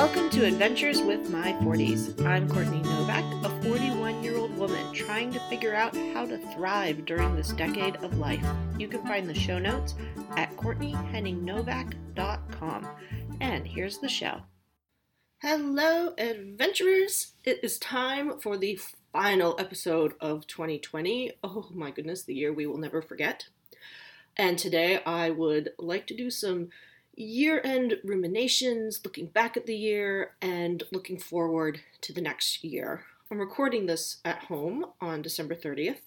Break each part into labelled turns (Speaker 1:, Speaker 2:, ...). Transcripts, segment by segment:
Speaker 1: Welcome to Adventures with My 40s. I'm Courtney Novak, a 41 year old woman trying to figure out how to thrive during this decade of life. You can find the show notes at CourtneyHenningNovak.com. And here's the show. Hello, adventurers! It is time for the final episode of 2020. Oh my goodness, the year we will never forget. And today I would like to do some year end ruminations, looking back at the year, and looking forward to the next year. I'm recording this at home on December 30th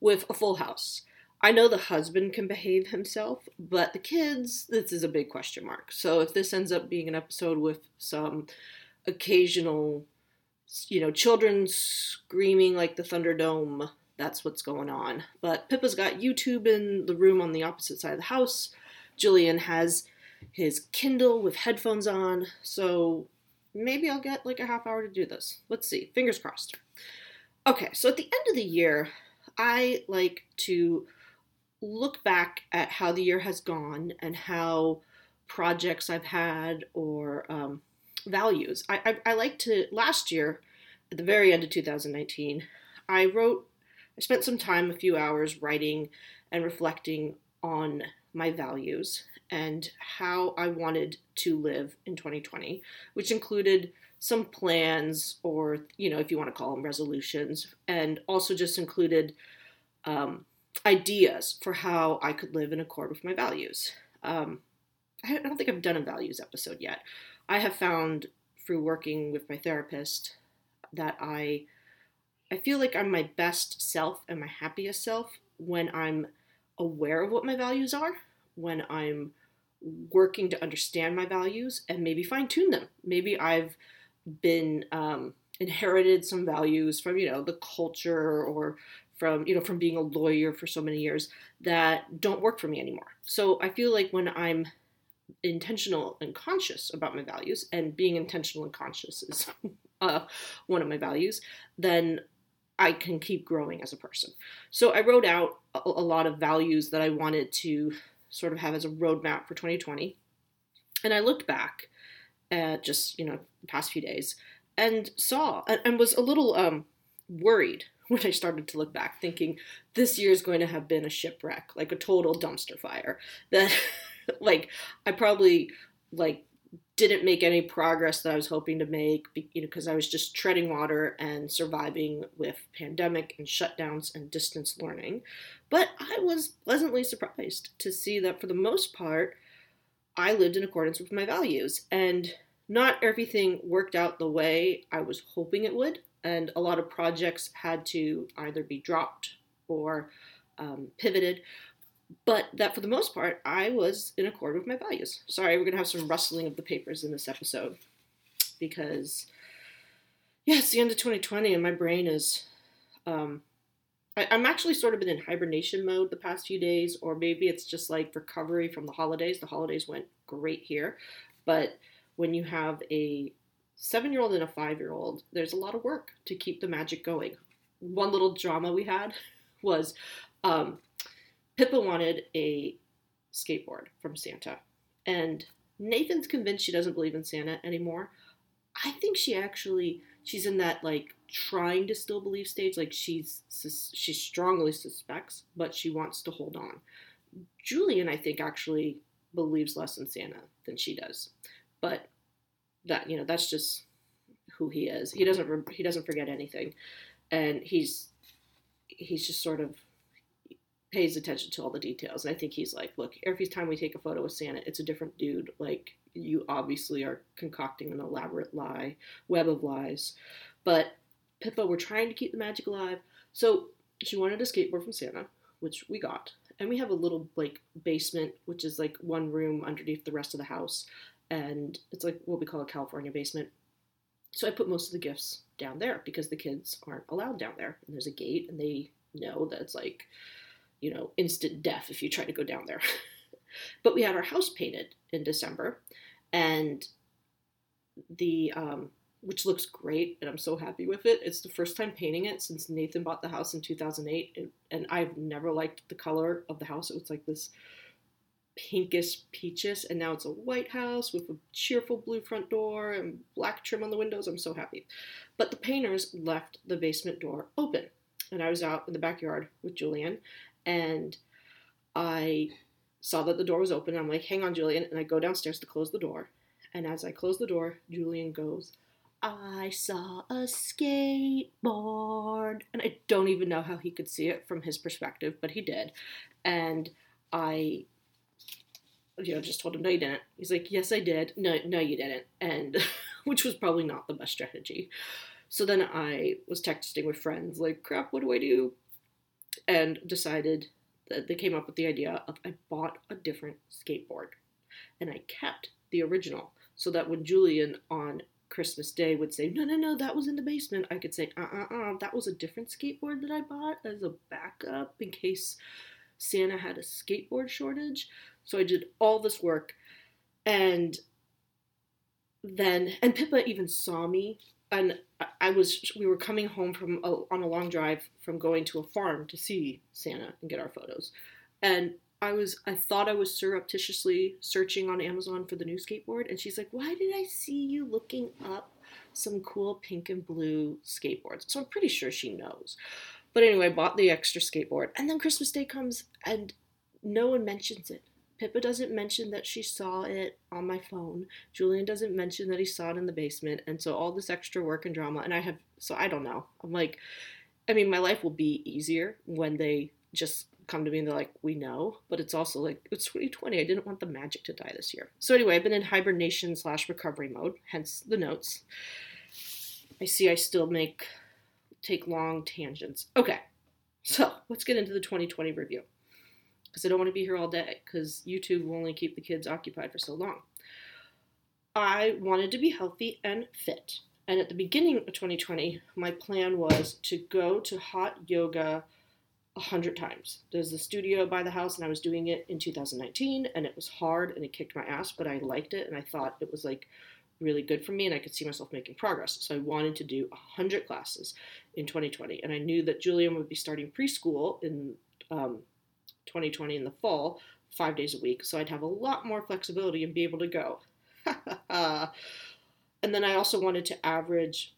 Speaker 1: with a full house. I know the husband can behave himself, but the kids, this is a big question mark. So if this ends up being an episode with some occasional, you know, children screaming like the Thunderdome, that's what's going on. But Pippa's got YouTube in the room on the opposite side of the house. Julian has his Kindle with headphones on. So maybe I'll get like a half hour to do this. Let's see. Fingers crossed. Okay, so at the end of the year, I like to look back at how the year has gone and how projects I've had or um, values. I, I, I like to, last year, at the very end of 2019, I wrote, I spent some time, a few hours, writing and reflecting on my values and how I wanted to live in 2020, which included some plans or, you know, if you want to call them resolutions, and also just included um, ideas for how I could live in accord with my values. Um, I don't think I've done a values episode yet. I have found through working with my therapist that I I feel like I'm my best self and my happiest self when I'm aware of what my values are when I'm working to understand my values and maybe fine tune them. Maybe I've been um, inherited some values from you know the culture or from you know from being a lawyer for so many years that don't work for me anymore. So I feel like when I'm intentional and conscious about my values, and being intentional and conscious is uh, one of my values, then I can keep growing as a person. So I wrote out a, a lot of values that I wanted to sort of have as a roadmap for 2020. And I looked back at just, you know, the past few days and saw and, and was a little um, worried when I started to look back, thinking this year is going to have been a shipwreck, like a total dumpster fire. That, like, I probably like didn't make any progress that I was hoping to make, you know, because I was just treading water and surviving with pandemic and shutdowns and distance learning. But I was pleasantly surprised to see that for the most part, I lived in accordance with my values, and not everything worked out the way I was hoping it would, and a lot of projects had to either be dropped or um, pivoted but that for the most part, I was in accord with my values. Sorry, we're going to have some rustling of the papers in this episode because, yeah, it's the end of 2020 and my brain is. Um, I, I'm actually sort of been in hibernation mode the past few days, or maybe it's just like recovery from the holidays. The holidays went great here, but when you have a seven year old and a five year old, there's a lot of work to keep the magic going. One little drama we had was um, Pippa wanted a skateboard from Santa, and Nathan's convinced she doesn't believe in Santa anymore. I think she actually she's in that like trying to still believe stage. Like she's she strongly suspects, but she wants to hold on. Julian, I think, actually believes less in Santa than she does, but that you know that's just who he is. He doesn't he doesn't forget anything, and he's he's just sort of pays attention to all the details. And I think he's like, look, every time we take a photo with Santa, it's a different dude. Like, you obviously are concocting an elaborate lie, web of lies. But Pippa, we're trying to keep the magic alive. So she wanted a skateboard from Santa, which we got. And we have a little, like, basement, which is like one room underneath the rest of the house. And it's like what we call a California basement. So I put most of the gifts down there because the kids aren't allowed down there. And there's a gate, and they know that it's like you know, instant death if you try to go down there. but we had our house painted in December, and the um, which looks great, and I'm so happy with it. It's the first time painting it since Nathan bought the house in 2008, and, I've never liked the color of the house. It was like this pinkish peaches, and now it's a white house with a cheerful blue front door and black trim on the windows. I'm so happy. But the painters left the basement door open, and I was out in the backyard with Julian, and I saw that the door was open. I'm like, hang on, Julian. And I go downstairs to close the door. And as I close the door, Julian goes, I saw a skateboard. And I don't even know how he could see it from his perspective, but he did. And I, you know, just told him, no, you didn't. He's like, yes, I did. No, no, you didn't. And which was probably not the best strategy. So then I was texting with friends, like, crap, what do I do? And decided that they came up with the idea of I bought a different skateboard and I kept the original so that when Julian on Christmas Day would say, No, no, no, that was in the basement, I could say, Uh uh uh, that was a different skateboard that I bought as a backup in case Santa had a skateboard shortage. So I did all this work and then, and Pippa even saw me and I was we were coming home from a, on a long drive from going to a farm to see Santa and get our photos, and I was I thought I was surreptitiously searching on Amazon for the new skateboard, and she's like, "Why did I see you looking up some cool pink and blue skateboards?" So I'm pretty sure she knows. But anyway, I bought the extra skateboard, and then Christmas Day comes, and no one mentions it. Pippa doesn't mention that she saw it on my phone. Julian doesn't mention that he saw it in the basement. And so all this extra work and drama. And I have, so I don't know. I'm like, I mean, my life will be easier when they just come to me and they're like, we know. But it's also like, it's 2020. I didn't want the magic to die this year. So anyway, I've been in hibernation slash recovery mode, hence the notes. I see I still make, take long tangents. Okay. So let's get into the 2020 review because I don't want to be here all day because YouTube will only keep the kids occupied for so long. I wanted to be healthy and fit. And at the beginning of 2020, my plan was to go to hot yoga a hundred times. There's a studio by the house, and I was doing it in 2019, and it was hard and it kicked my ass, but I liked it, and I thought it was like really good for me, and I could see myself making progress. So I wanted to do a hundred classes in 2020, and I knew that Julian would be starting preschool in um, 2020 in the fall, five days a week, so I'd have a lot more flexibility and be able to go. and then I also wanted to average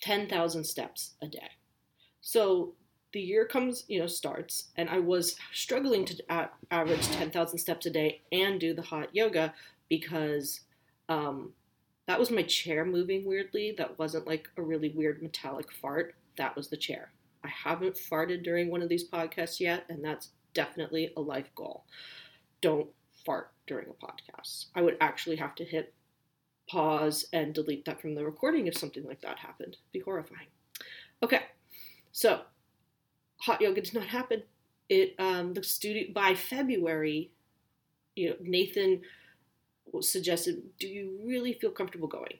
Speaker 1: 10,000 steps a day. So the year comes, you know, starts, and I was struggling to a- average 10,000 steps a day and do the hot yoga because um, that was my chair moving weirdly. That wasn't like a really weird metallic fart. That was the chair. I haven't farted during one of these podcasts yet, and that's definitely a life goal. Don't fart during a podcast. I would actually have to hit pause and delete that from the recording if something like that happened. It'd be horrifying. Okay, so hot yoga did not happen. It um, the studio by February, you know, Nathan suggested, "Do you really feel comfortable going?"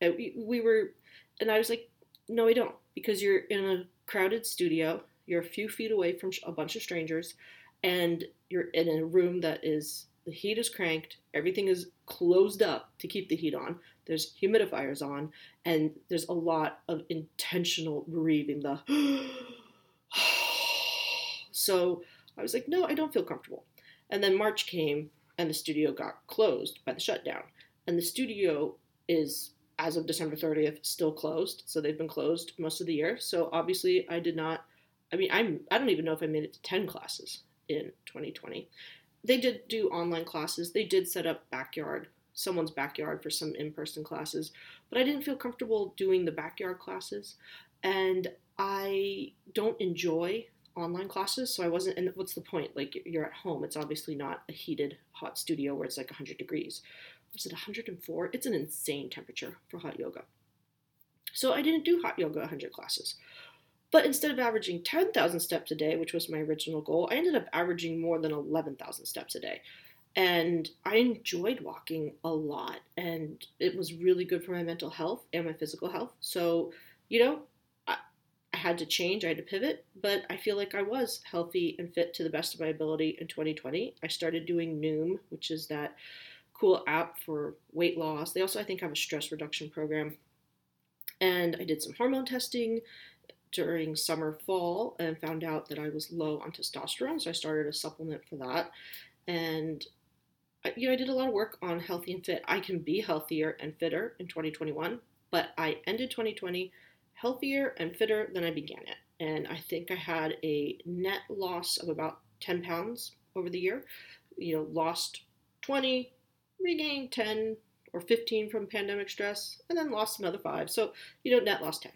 Speaker 1: And we, we were, and I was like, "No, I don't," because you're in a crowded studio. You're a few feet away from a bunch of strangers and you're in a room that is the heat is cranked, everything is closed up to keep the heat on. There's humidifiers on, and there's a lot of intentional breathing. The so I was like, no, I don't feel comfortable. And then March came, and the studio got closed by the shutdown. And the studio is, as of December 30th, still closed. So they've been closed most of the year. So obviously, I did not. I mean, I'm. I don't even know if I made it to ten classes in 2020. They did do online classes. They did set up backyard, someone's backyard for some in-person classes, but I didn't feel comfortable doing the backyard classes and I don't enjoy online classes, so I wasn't and what's the point? Like you're at home. It's obviously not a heated hot studio where it's like 100 degrees. Was it 104? It's an insane temperature for hot yoga. So I didn't do hot yoga 100 classes. But instead of averaging 10,000 steps a day, which was my original goal, I ended up averaging more than 11,000 steps a day. And I enjoyed walking a lot, and it was really good for my mental health and my physical health. So, you know, I, I had to change, I had to pivot, but I feel like I was healthy and fit to the best of my ability in 2020. I started doing Noom, which is that cool app for weight loss. They also, I think, have a stress reduction program. And I did some hormone testing during summer fall and found out that I was low on testosterone, so I started a supplement for that. And you know, I did a lot of work on healthy and fit. I can be healthier and fitter in 2021, but I ended 2020 healthier and fitter than I began it. And I think I had a net loss of about 10 pounds over the year. You know, lost 20, regained 10 or 15 from pandemic stress, and then lost another five. So, you know, net lost 10.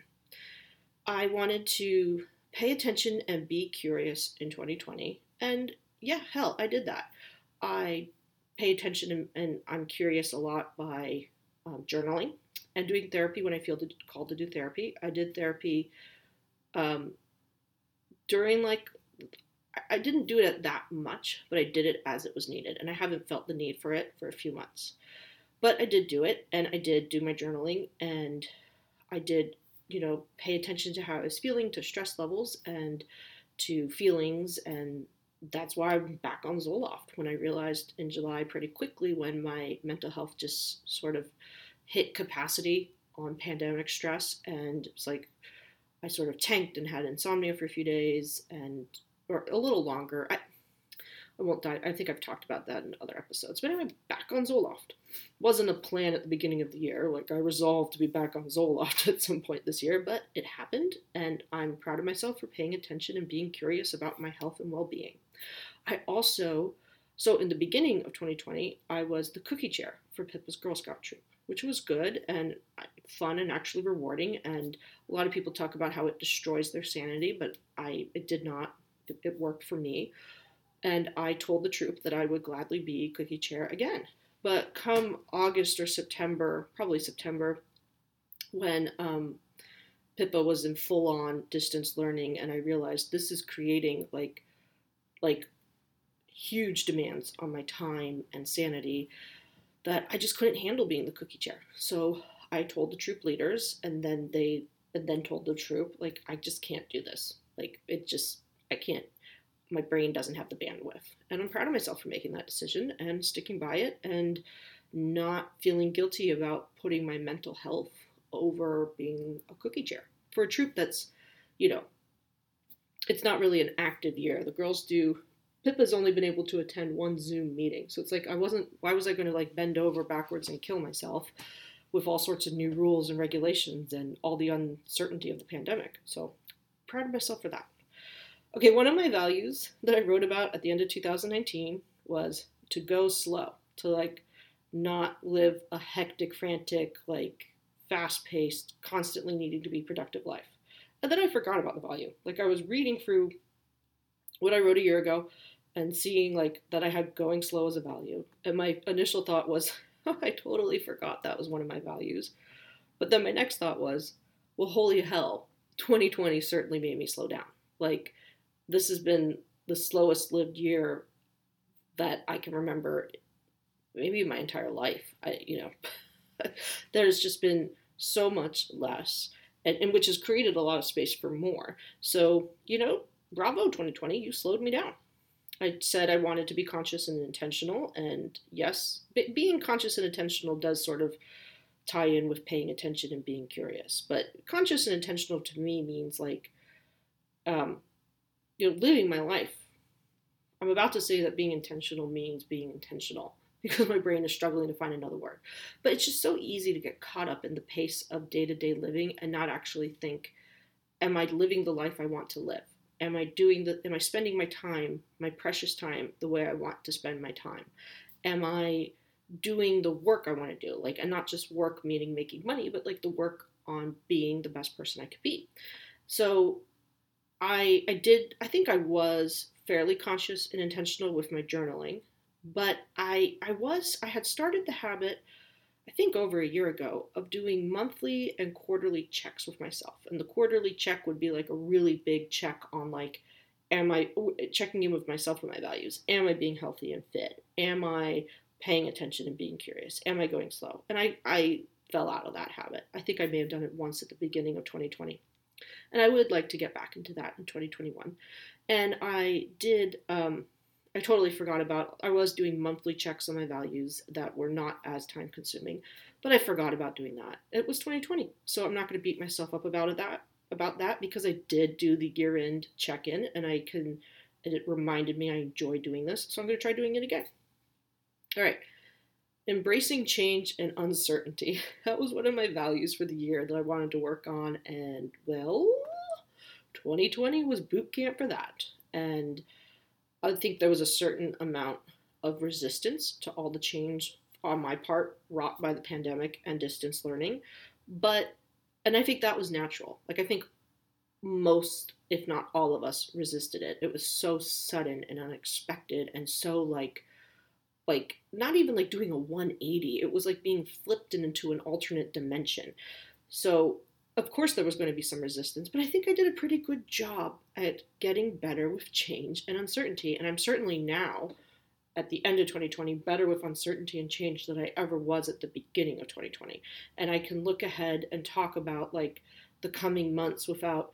Speaker 1: I wanted to pay attention and be curious in 2020. And yeah, hell, I did that. I pay attention and, and I'm curious a lot by um, journaling and doing therapy when I feel to, called to do therapy. I did therapy um, during like I didn't do it that much, but I did it as it was needed, and I haven't felt the need for it for a few months. But I did do it, and I did do my journaling, and I did, you know, pay attention to how I was feeling, to stress levels, and to feelings, and that's why I'm back on Zoloft when I realized in July pretty quickly when my mental health just sort of hit capacity on pandemic stress, and it's like I sort of tanked and had insomnia for a few days, and or a little longer. I, I won't. I think I've talked about that in other episodes. But anyway, back on Zoloft. Wasn't a plan at the beginning of the year. Like I resolved to be back on Zoloft at some point this year, but it happened, and I'm proud of myself for paying attention and being curious about my health and well-being. I also, so in the beginning of 2020, I was the cookie chair for Pippa's Girl Scout troop, which was good and uh, fun and actually rewarding. And a lot of people talk about how it destroys their sanity, but I it did not it, it worked for me. And I told the troop that I would gladly be cookie chair again. But come August or September, probably September, when um, Pippa was in full on distance learning, and I realized this is creating like, like huge demands on my time and sanity that I just couldn't handle being the cookie chair. So I told the troop leaders, and then they and then told the troop like I just can't do this. Like it just I can't, my brain doesn't have the bandwidth. And I'm proud of myself for making that decision and sticking by it and not feeling guilty about putting my mental health over being a cookie chair for a troop that's, you know, it's not really an active year. The girls do. Pippa's only been able to attend one Zoom meeting, so it's like I wasn't. Why was I going to like bend over backwards and kill myself with all sorts of new rules and regulations and all the uncertainty of the pandemic? So proud of myself for that. Okay, one of my values that I wrote about at the end of 2019 was to go slow, to like not live a hectic, frantic, like fast paced, constantly needing to be productive life. And then I forgot about the value. Like I was reading through what I wrote a year ago and seeing like that I had going slow as a value. And my initial thought was, oh, I totally forgot that was one of my values. But then my next thought was, well, holy hell, 2020 certainly made me slow down. Like this has been the slowest lived year that I can remember, maybe my entire life. I, you know, there's just been so much less, and, and which has created a lot of space for more. So, you know, bravo 2020, you slowed me down. I said I wanted to be conscious and intentional, and yes, being conscious and intentional does sort of tie in with paying attention and being curious. But conscious and intentional to me means like um, you know, living my life. I'm about to say that being intentional means being intentional because my brain is struggling to find another word. But it's just so easy to get caught up in the pace of day to day living and not actually think, am I living the life I want to live? Am I doing the, am I spending my time, my precious time, the way I want to spend my time? Am I doing the work I want to do? Like, and not just work meaning making money, but like the work on being the best person I could be. So I I did I think I was fairly conscious and intentional with my journaling, but I I was I had started the habit I think over a year ago of doing monthly and quarterly checks with myself. And the quarterly check would be like a really big check on like am I checking in with myself and my values? Am I being healthy and fit? Am I paying attention and being curious? Am I going slow? And I I fell out of that habit. I think I may have done it once at the beginning of 2020. And I would like to get back into that in 2021. And I did, um, I totally forgot about, I was doing monthly checks on my values that were not as time consuming, but I forgot about doing that. It was 2020, so I'm not going to beat myself up about that about that because I did do the year end check in and I can and it reminded me I enjoy doing this, so I'm going to try doing it again. All right. Embracing change and uncertainty. That was one of my values for the year that I wanted to work on. And well, 2020 was boot camp for that. And I think there was a certain amount of resistance to all the change on my part wrought by the pandemic and distance learning. But, and I think that was natural. Like, I think most, if not all of us, resisted it. It was so sudden and unexpected and so like, like not even like doing a 180 it was like being flipped into an alternate dimension so of course there was going to be some resistance but i think i did a pretty good job at getting better with change and uncertainty and i'm certainly now at the end of 2020 better with uncertainty and change than I ever was at the beginning of 2020. And I can look ahead and talk about like the coming months without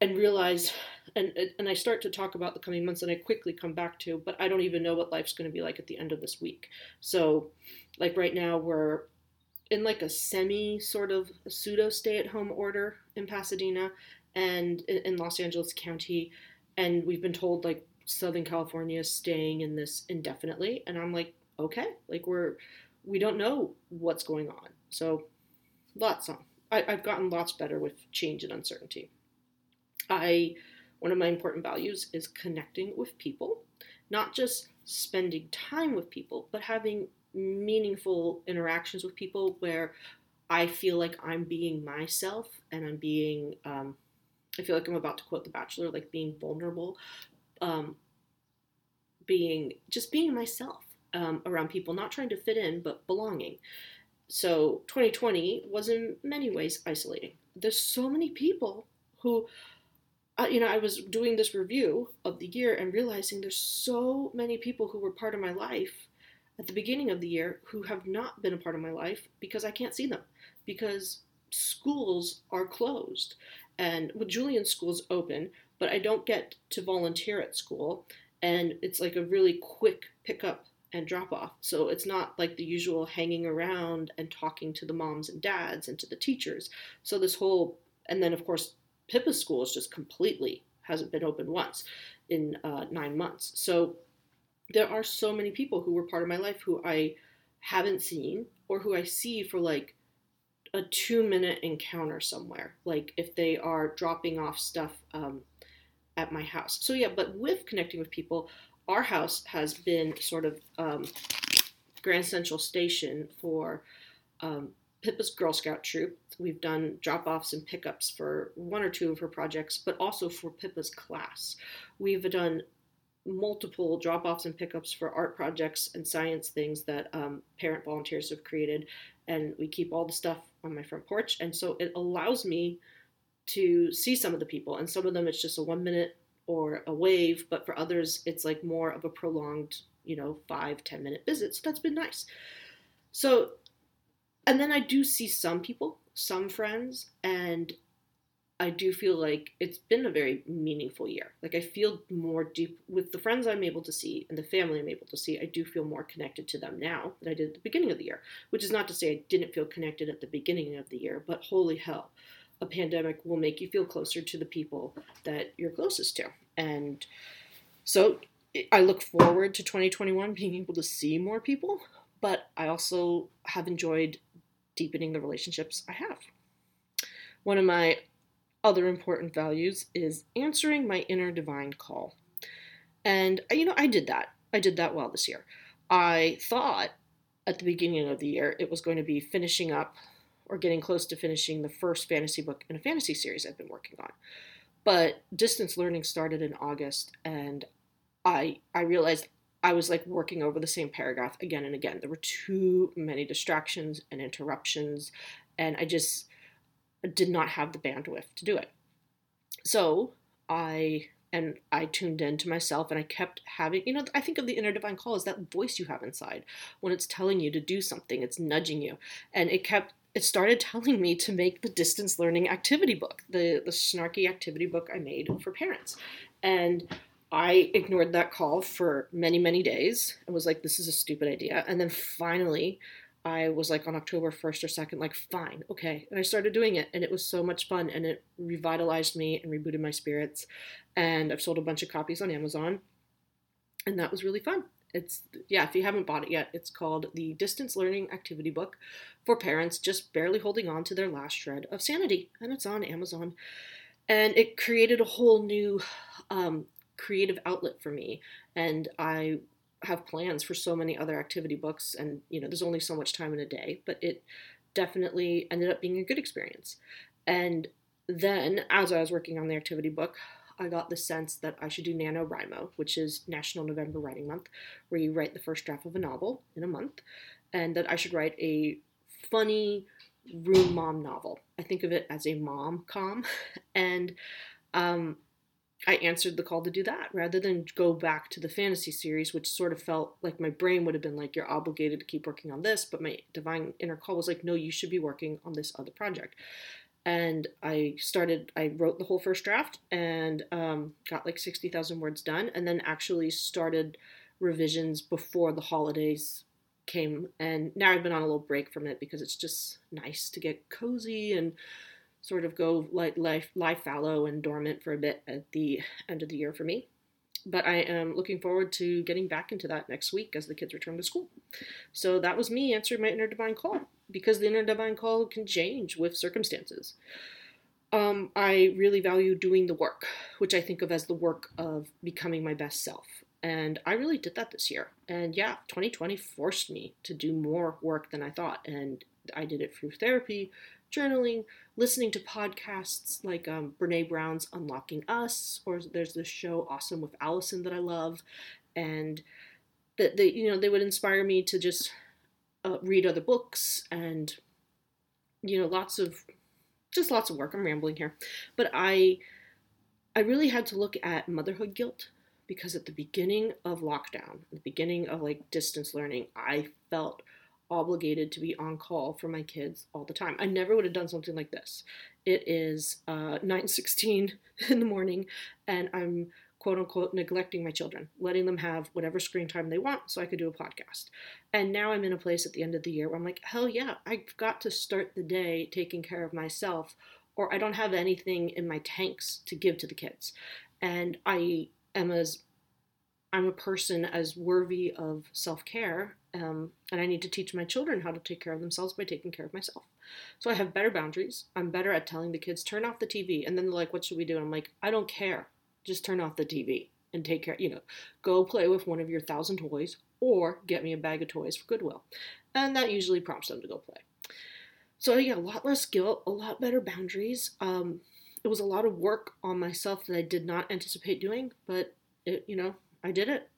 Speaker 1: and realize and and I start to talk about the coming months and I quickly come back to but I don't even know what life's going to be like at the end of this week. So like right now we're in like a semi sort of pseudo stay at home order in Pasadena and in Los Angeles County and we've been told like Southern California is staying in this indefinitely. And I'm like, okay, like we're, we don't know what's going on. So lots of, I, I've gotten lots better with change and uncertainty. I, one of my important values is connecting with people, not just spending time with people, but having meaningful interactions with people where I feel like I'm being myself and I'm being, um, I feel like I'm about to quote The Bachelor, like being vulnerable, um, being just being myself um, around people, not trying to fit in, but belonging. So 2020 was in many ways isolating. There's so many people who, uh, you know, I was doing this review of the year and realizing there's so many people who were part of my life at the beginning of the year who have not been a part of my life because I can't see them because schools are closed. And with Julian's schools open, but I don't get to volunteer at school. And it's like a really quick pickup and drop off. So it's not like the usual hanging around and talking to the moms and dads and to the teachers. So this whole, and then of course, Pippa's school is just completely hasn't been open once in uh, nine months. So there are so many people who were part of my life who I haven't seen or who I see for like a two minute encounter somewhere. Like if they are dropping off stuff um, at my house. So yeah, but with connecting with people, our house has been sort of um, Grand Central Station for um, Pippa's Girl Scout troop. We've done drop offs and pickups for one or two of her projects, but also for Pippa's class. We've done multiple drop offs and pickups for art projects and science things that um, parent volunteers have created. And we keep all the stuff on my front porch. And so it allows me to see some of the people. And some of them it's just a one minute or a wave, but for others it's like more of a prolonged, you know, five, ten minute visit. So that's been nice. So, and then I do see some people, some friends, and I do feel like it's been a very meaningful year. Like I feel more deep with the friends I'm able to see and the family I'm able to see. I do feel more connected to them now than I did at the beginning of the year, which is not to say I didn't feel connected at the beginning of the year, but holy hell a pandemic will make you feel closer to the people that you're closest to. And so I look forward to 2021 being able to see more people, but I also have enjoyed deepening the relationships I have. One of my other important values is answering my inner divine call. And, uh, you know, I did that. I did that well this year. I thought at the beginning of the year it was going to be finishing up or getting close to finishing the first fantasy book in a fantasy series I've been working on. But distance learning started in August, and I I realized I was like working over the same paragraph again and again. There were too many distractions and interruptions, and I just did not have the bandwidth to do it. So I and I tuned in to myself and I kept having, you know, I think of the inner divine call as that voice you have inside when it's telling you to do something, it's nudging you. And it kept it started telling me to make the distance learning activity book, the, the snarky activity book I made for parents. And I ignored that call for many, many days and was like, this is a stupid idea. And then finally, I was like on October 1st or 2nd, like, fine, okay. And I started doing it, and it was so much fun, and it revitalized me and rebooted my spirits. And I've sold a bunch of copies on Amazon, and that was really fun. It's yeah, if you haven't bought it yet, it's called the Distance Learning Activity Book for parents just barely holding on to their last shred of sanity, and it's on Amazon. And it created a whole new um, creative outlet for me, and I have plans for so many other activity books, and you know, there's only so much time in a day, but it definitely ended up being a good experience. And then, as I was working on the activity book, I got the sense that I should do NaNoWriMo, which is National November Writing Month, where you write the first draft of a novel in a month, and that I should write a funny room mom novel. I think of it as a mom com, and um, I answered the call to do that rather than go back to the fantasy series, which sort of felt like my brain would have been like, you're obligated to keep working on this. But my divine inner call was like, no, you should be working on this other project. And I started, I wrote the whole first draft and um, got like 60,000 words done, and then actually started revisions before the holidays came. And now I've been on a little break from it because it's just nice to get cozy and sort of go like life lie fallow and dormant for a bit at the end of the year for me. But I am looking forward to getting back into that next week as the kids return to school. So that was me answering my inner divine call because the inner divine call can change with circumstances. Um, I really value doing the work, which I think of as the work of becoming my best self. And I really did that this year. And yeah, 2020 forced me to do more work than I thought. And I did it through therapy, journaling, listening to podcasts like um, Brene Brown's Unlocking Us, or there's this show Awesome with Alison that I love, and that they you know they would inspire me to just uh, read other books and you know lots of just lots of work. I'm rambling here, but I I really had to look at motherhood guilt because at the beginning of lockdown, the beginning of like distance learning, I felt obligated to be on call for my kids all the time. I never would have done something like this. It is uh, 9:16 in the morning, and I'm quote unquote neglecting my children, letting them have whatever screen time they want so I could do a podcast. And now I'm in a place at the end of the year where I'm like, hell yeah, I've got to start the day taking care of myself, or I don't have anything in my tanks to give to the kids. And I am as I'm a person as worthy of self care, um, and I need to teach my children how to take care of themselves by taking care of myself. So I have better boundaries. I'm better at telling the kids, turn off the TV. And then they're like, what should we do? And I'm like, I don't care. Just turn off the TV and take care, you know, go play with one of your thousand toys or get me a bag of toys for Goodwill. And that usually prompts them to go play. So yeah, a lot less guilt, a lot better boundaries. Um, it was a lot of work on myself that I did not anticipate doing, but it, you know, I did it.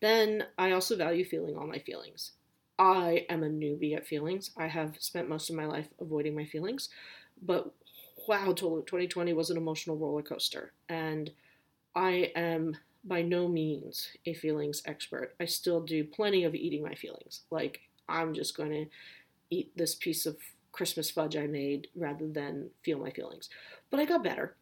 Speaker 1: Then I also value feeling all my feelings. I am a newbie at feelings. I have spent most of my life avoiding my feelings, but wow, 2020 was an emotional roller coaster. And I am by no means a feelings expert. I still do plenty of eating my feelings. Like, I'm just going to eat this piece of Christmas fudge I made rather than feel my feelings. But I got better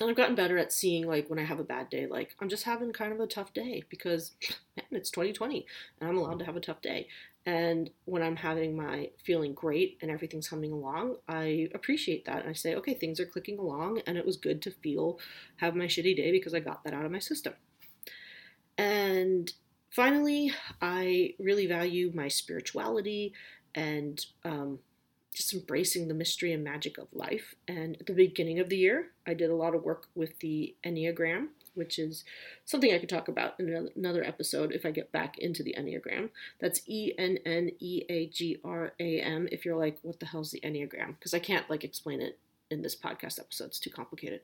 Speaker 1: and I've gotten better at seeing like when I have a bad day, like I'm just having kind of a tough day because man, it's 2020 and I'm allowed to have a tough day. And when I'm having my feeling great and everything's humming along, I appreciate that. And I say, okay, things are clicking along and it was good to feel have my shitty day because I got that out of my system. And finally, I really value my spirituality and um, just embracing the mystery and magic of life. And at the beginning of the year, I did a lot of work with the Enneagram, which is something I could talk about in another episode if I get back into the Enneagram. That's E N N E A G R A M. If you're like, what the hell's the Enneagram? Because I can't like explain it in this podcast episode, it's too complicated.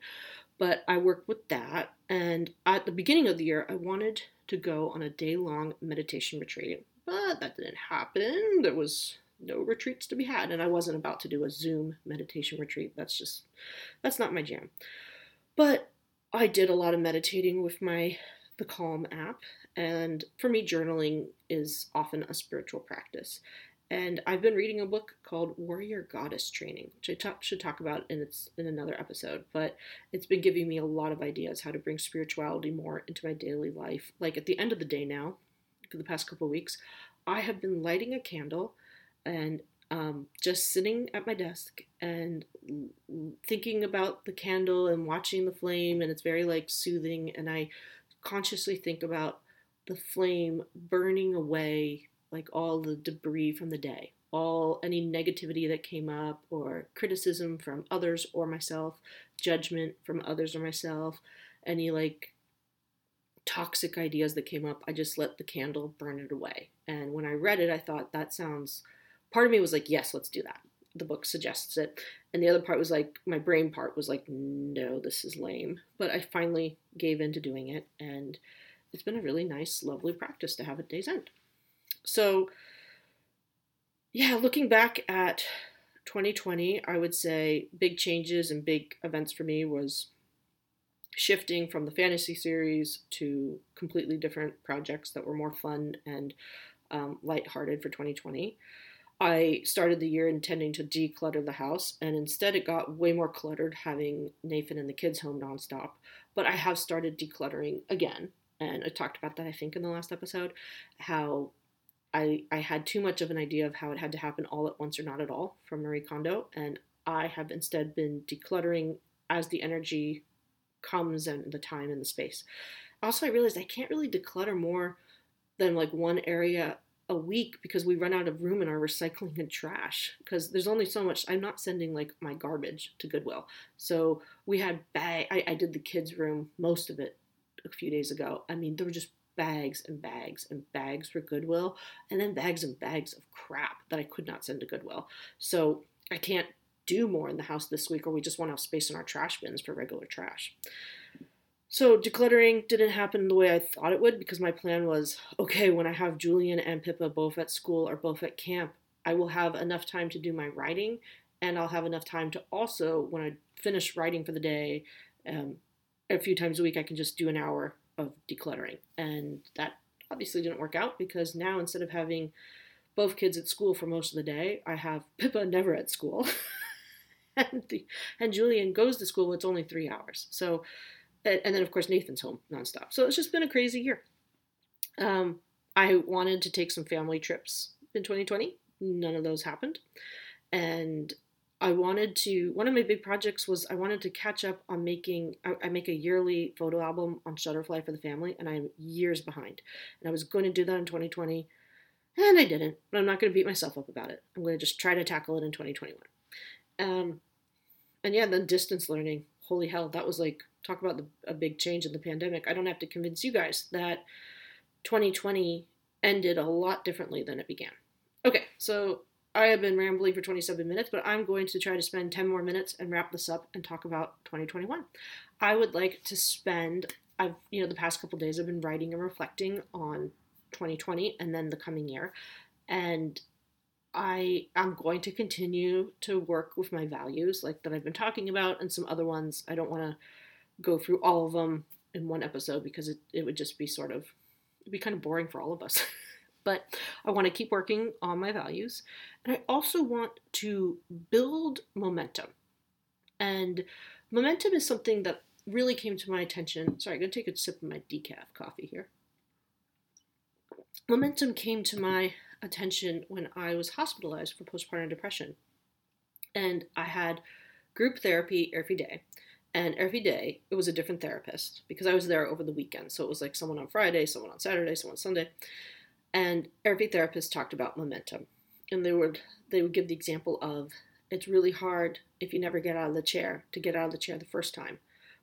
Speaker 1: But I worked with that, and at the beginning of the year, I wanted to go on a day long meditation retreat, but that didn't happen. There was no retreats to be had and i wasn't about to do a zoom meditation retreat. That's just that's not my jam. But i did a lot of meditating with my the calm app and for me journaling is often a spiritual practice. And i've been reading a book called warrior goddess training which i should talk about in its in another episode but it's been giving me a lot of ideas how to bring spirituality more into my daily life. Like at the end of the day now for the past couple weeks i have been lighting a candle and um, just sitting at my desk and thinking about the candle and watching the flame and it's very like soothing and i consciously think about the flame burning away like all the debris from the day, all any negativity that came up, or criticism from others or myself, judgment from others or myself, any like toxic ideas that came up, I just let the candle burn it away. And when I read it, I thought that sounds, part of me was like, yes, let's do that. The book suggests it. And the other part was like, my brain part was like, no, this is lame. But I finally gave in to doing it. And it's been a really nice, lovely practice to have at day's end. So, yeah, looking back at 2020, I would say big changes and big events for me was shifting from the fantasy series to completely different projects that were more fun and um, lighthearted for 2020. I started the year intending to declutter the house, and instead it got way more cluttered having Nathan and the kids home nonstop. But I have started decluttering again, and I talked about that I think in the last episode, how I I had too much of an idea of how it had to happen all at once or not at all from Marie Kondo, and I have instead been decluttering as the energy comes and the time and the space. Also, I realized I can't really declutter more than like one area a week because we run out of room in our recycling and trash because there's only so much i'm not sending like my garbage to goodwill. So we had bag I, I did the kids room most of it a few days ago. I mean there were just bags and bags and bags for goodwill and then bags and bags of crap that i could not send to goodwill. So i can't do more in the house this week, or we just won't have space in our trash bins for regular trash. So decluttering didn't happen the way I thought it would because my plan was okay, when I have Julian and Pippa both at school or both at camp, I will have enough time to do my writing and I'll have enough time to also, when I finish writing for the day, um, a few times a week, I can just do an hour of decluttering. And that obviously didn't work out because now instead of having both kids at school for most of the day, I have Pippa never at school. and the, and Julian goes to school. It's only three hours. So, and then of course Nathan's home nonstop. So it's just been a crazy year. Um, I wanted to take some family trips in 2020. None of those happened, and I wanted to. One of my big projects was I wanted to catch up on making. I, I make a yearly photo album on Shutterfly for the family, and I'm years behind. And I was going to do that in 2020, and I didn't. But I'm not going to beat myself up about it. I'm going to just try to tackle it in 2021. Um, and yeah, then distance learning. Holy hell, that was like talk about the, a big change in the pandemic. I don't have to convince you guys that 2020 ended a lot differently than it began. Okay, so I have been rambling for 27 minutes, but I'm going to try to spend 10 more minutes and wrap this up and talk about 2021. I would like to spend I've you know the past couple days I've been writing and reflecting on 2020 and then the coming year. And I am going to continue to work with my values, like that I've been talking about, and some other ones. I don't want to go through all of them in one episode because it, it would just be sort of be kind of boring for all of us. but I want to keep working on my values. And I also want to build momentum. And momentum is something that really came to my attention. Sorry, I'm going to take a sip of my decaf coffee here. Momentum came to my attention when I was hospitalized for postpartum depression. And I had group therapy every day. And every day it was a different therapist because I was there over the weekend. So it was like someone on Friday, someone on Saturday, someone on Sunday. And every therapist talked about momentum. And they would they would give the example of it's really hard if you never get out of the chair to get out of the chair the first time.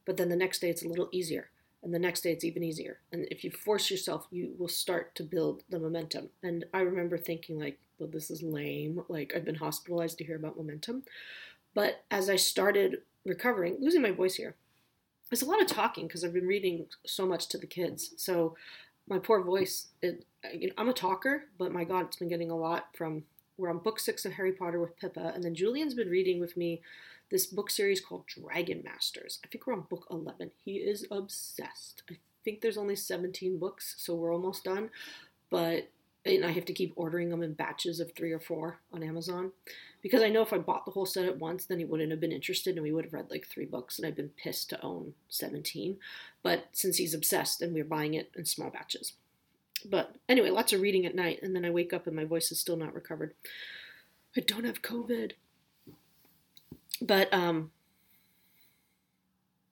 Speaker 1: But then the next day it's a little easier and the next day it's even easier and if you force yourself you will start to build the momentum and i remember thinking like well this is lame like i've been hospitalized to hear about momentum but as i started recovering losing my voice here it's a lot of talking because i've been reading so much to the kids so my poor voice it, i'm a talker but my god it's been getting a lot from we're on book six of harry potter with pippa and then julian's been reading with me this book series called Dragon Masters. I think we're on book 11. He is obsessed. I think there's only 17 books, so we're almost done. But and I have to keep ordering them in batches of three or four on Amazon because I know if I bought the whole set at once, then he wouldn't have been interested and we would have read like three books, and I've been pissed to own 17. But since he's obsessed, and we're buying it in small batches. But anyway, lots of reading at night, and then I wake up and my voice is still not recovered. I don't have COVID. But um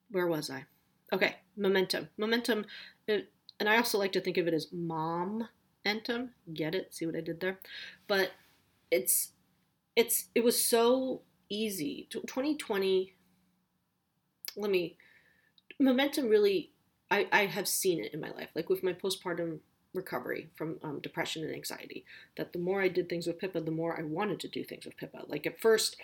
Speaker 1: where was I? Okay, momentum. Momentum it, and I also like to think of it as mom entum. Get it? See what I did there? But it's it's it was so easy. 2020. Let me momentum really. I I have seen it in my life, like with my postpartum recovery from um, depression and anxiety. That the more I did things with Pippa, the more I wanted to do things with Pippa. Like at first,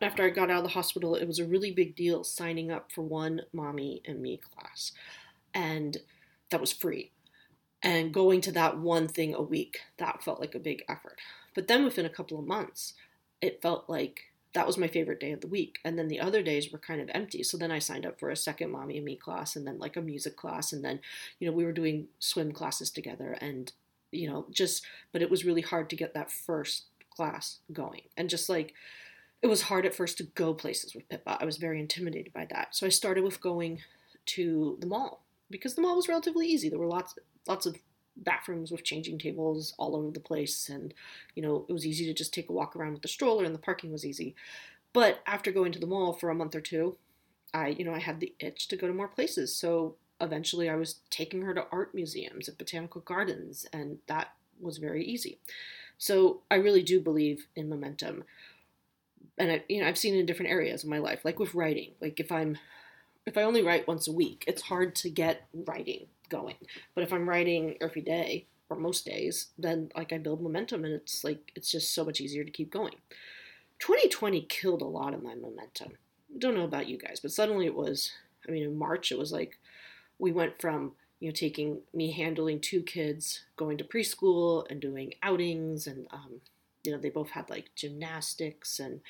Speaker 1: after I got out of the hospital, it was a really big deal signing up for one mommy and me class. And that was free. And going to that one thing a week, that felt like a big effort. But then within a couple of months, it felt like that was my favorite day of the week. And then the other days were kind of empty. So then I signed up for a second mommy and me class and then like a music class. And then, you know, we were doing swim classes together and, you know, just, but it was really hard to get that first class going. And just like, it was hard at first to go places with Pippa. I was very intimidated by that. So I started with going to the mall because the mall was relatively easy. There were lots, lots of bathrooms with changing tables all over the place and you know it was easy to just take a walk around with the stroller and the parking was easy. But after going to the mall for a month or two i you know i had the itch to go to more places. So eventually i was taking her to art museums at botanical gardens and that was very easy. So i really do believe in momentum. And I, you know i've seen it in different areas of my life like with writing. Like if i'm if i only write once a week it's hard to get writing going. But if I'm writing every day or most days, then like I build momentum and it's like it's just so much easier to keep going. 2020 killed a lot of my momentum. Don't know about you guys, but suddenly it was I mean in March it was like we went from you know taking me handling two kids going to preschool and doing outings and um, you know they both had like gymnastics and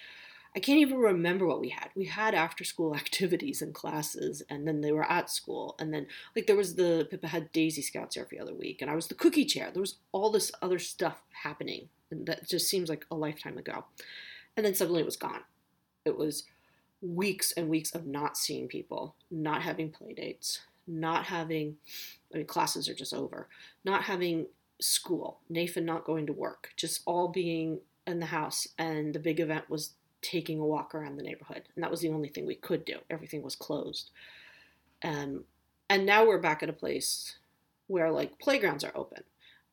Speaker 1: I can't even remember what we had. We had after school activities and classes, and then they were at school. And then, like, there was the Pippa had Daisy Scouts every other week, and I was the cookie chair. There was all this other stuff happening, and that just seems like a lifetime ago. And then suddenly it was gone. It was weeks and weeks of not seeing people, not having play dates, not having, I mean, classes are just over, not having school, Nathan not going to work, just all being in the house. And the big event was taking a walk around the neighborhood. And that was the only thing we could do. Everything was closed. Um, and now we're back at a place where like playgrounds are open